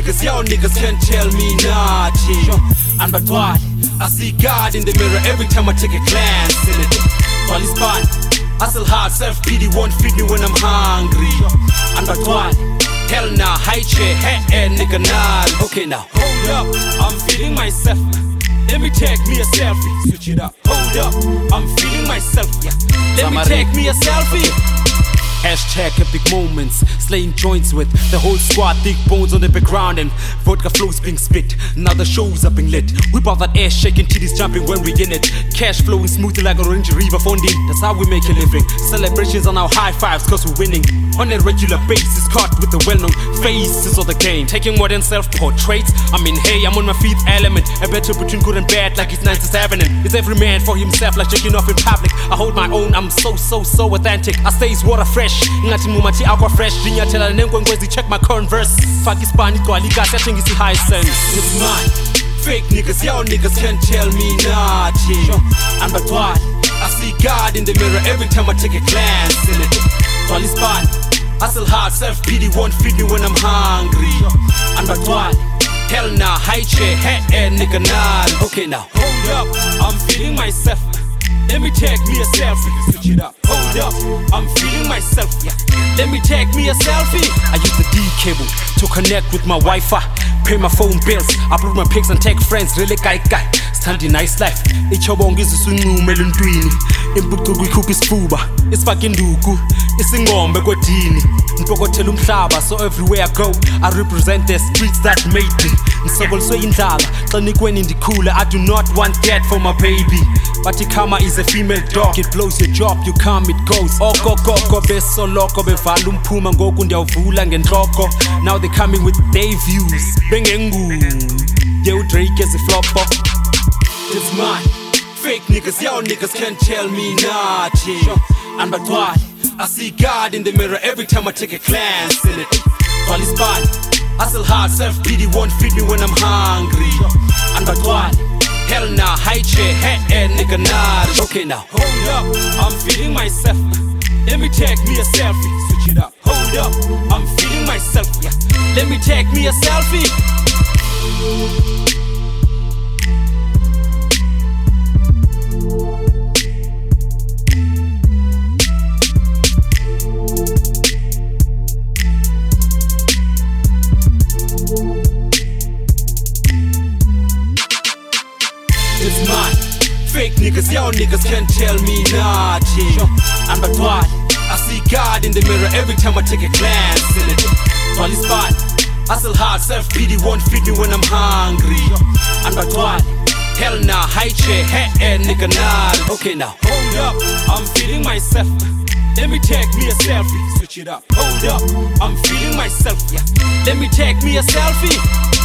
niggas, y'all niggas can't tell me nothing. And but why? I see God in the mirror every time I take a glance in it. Is fine. Hustle hard, self pity won't feed me when I'm hungry. And but why? Hell nah, high chair, head and nigga nah. Okay now, hold up, I'm feeling myself. Let me take me a selfie. Switch it up. Hold up, I'm feeling myself. Yeah. Let me take me a selfie. Hashtag epic moments, slaying joints with the whole squad, thick bones on the background and vodka flows being spit. Now the show's up being lit. Whip out that ass shaking, titties jumping when we in it. Cash flowing smoothly like orange river funding. That's how we make a living. Celebrations on our high fives cause we're winning. On a regular basis, caught with the well known faces of the game. Taking more than self portraits. I mean, hey, I'm on my fifth element. A battle between good and bad like it's 97 and it's every man for himself like shaking off in public. I hold my own, I'm so, so, so authentic. I stays water fresh ngathi mumathi aqua fresh ndinyathelana nenkwenkwezi check my converse faka isibani igcwala ikasi yathengisa i-high sense Fake niggas, y'all niggas can't tell me nothing. And but why? I see God in the mirror every time I take a glance in it. All is fine. Hustle hard, self pity won't feed me when I'm hungry. And but why? Hell nah, high chair, head air, nigga nah. Okay now, hold up, I'm feeling myself. Let me take me a selfie. Switch it up. Hold up. I'm feeling myself. Yeah. Let me take me a selfie. I use the D cable to connect with my Wi-Fi. Pay my phone bills. Upload my pics and take friends. Really guy guy. Stand a nice life. ichobonga izisuncume eluntwini impucuko ikhupha isifuba isifake induku isingombe kwedini ngipokothela umhlaba so everywhere i go i represent the streets that made me. Ngisokoliswe indlala xa nikweni ndikhule i do not want that for my baby. But ikama is a female dog it blows your job you come it goes. Okokoko besoloko bevala umphuma ngoku ndiyawuvula ngentloko. Now they coming with their views bengengu ye udrake eziflopo it's mine Fake niggas, y'all niggas can't tell me nothing. And but why? I see God in the mirror every time I take a glance in it. Is fine. Hustle hard, self pity won't feed me when I'm hungry. And but why? Hell nah, high chair, head air, nigga nah. Okay now, hold up, I'm feeling myself. Let me take me a selfie. Switch it up. Hold up, I'm feeling myself. Yeah. Let me take me a selfie. It's mine. Fake niggas, y'all niggas can't tell me nothing. And but why? I see God in the mirror every time I take a glance in it. Is fine. Hustle hard, self pity won't feed me when I'm hungry. And but why? Hell nah, high chair, head air, nigga nah. Okay now, hold up, I'm feeling myself. Let me take me a selfie. Switch it up. Hold up, I'm feeling myself. Yeah. Let me take me a selfie.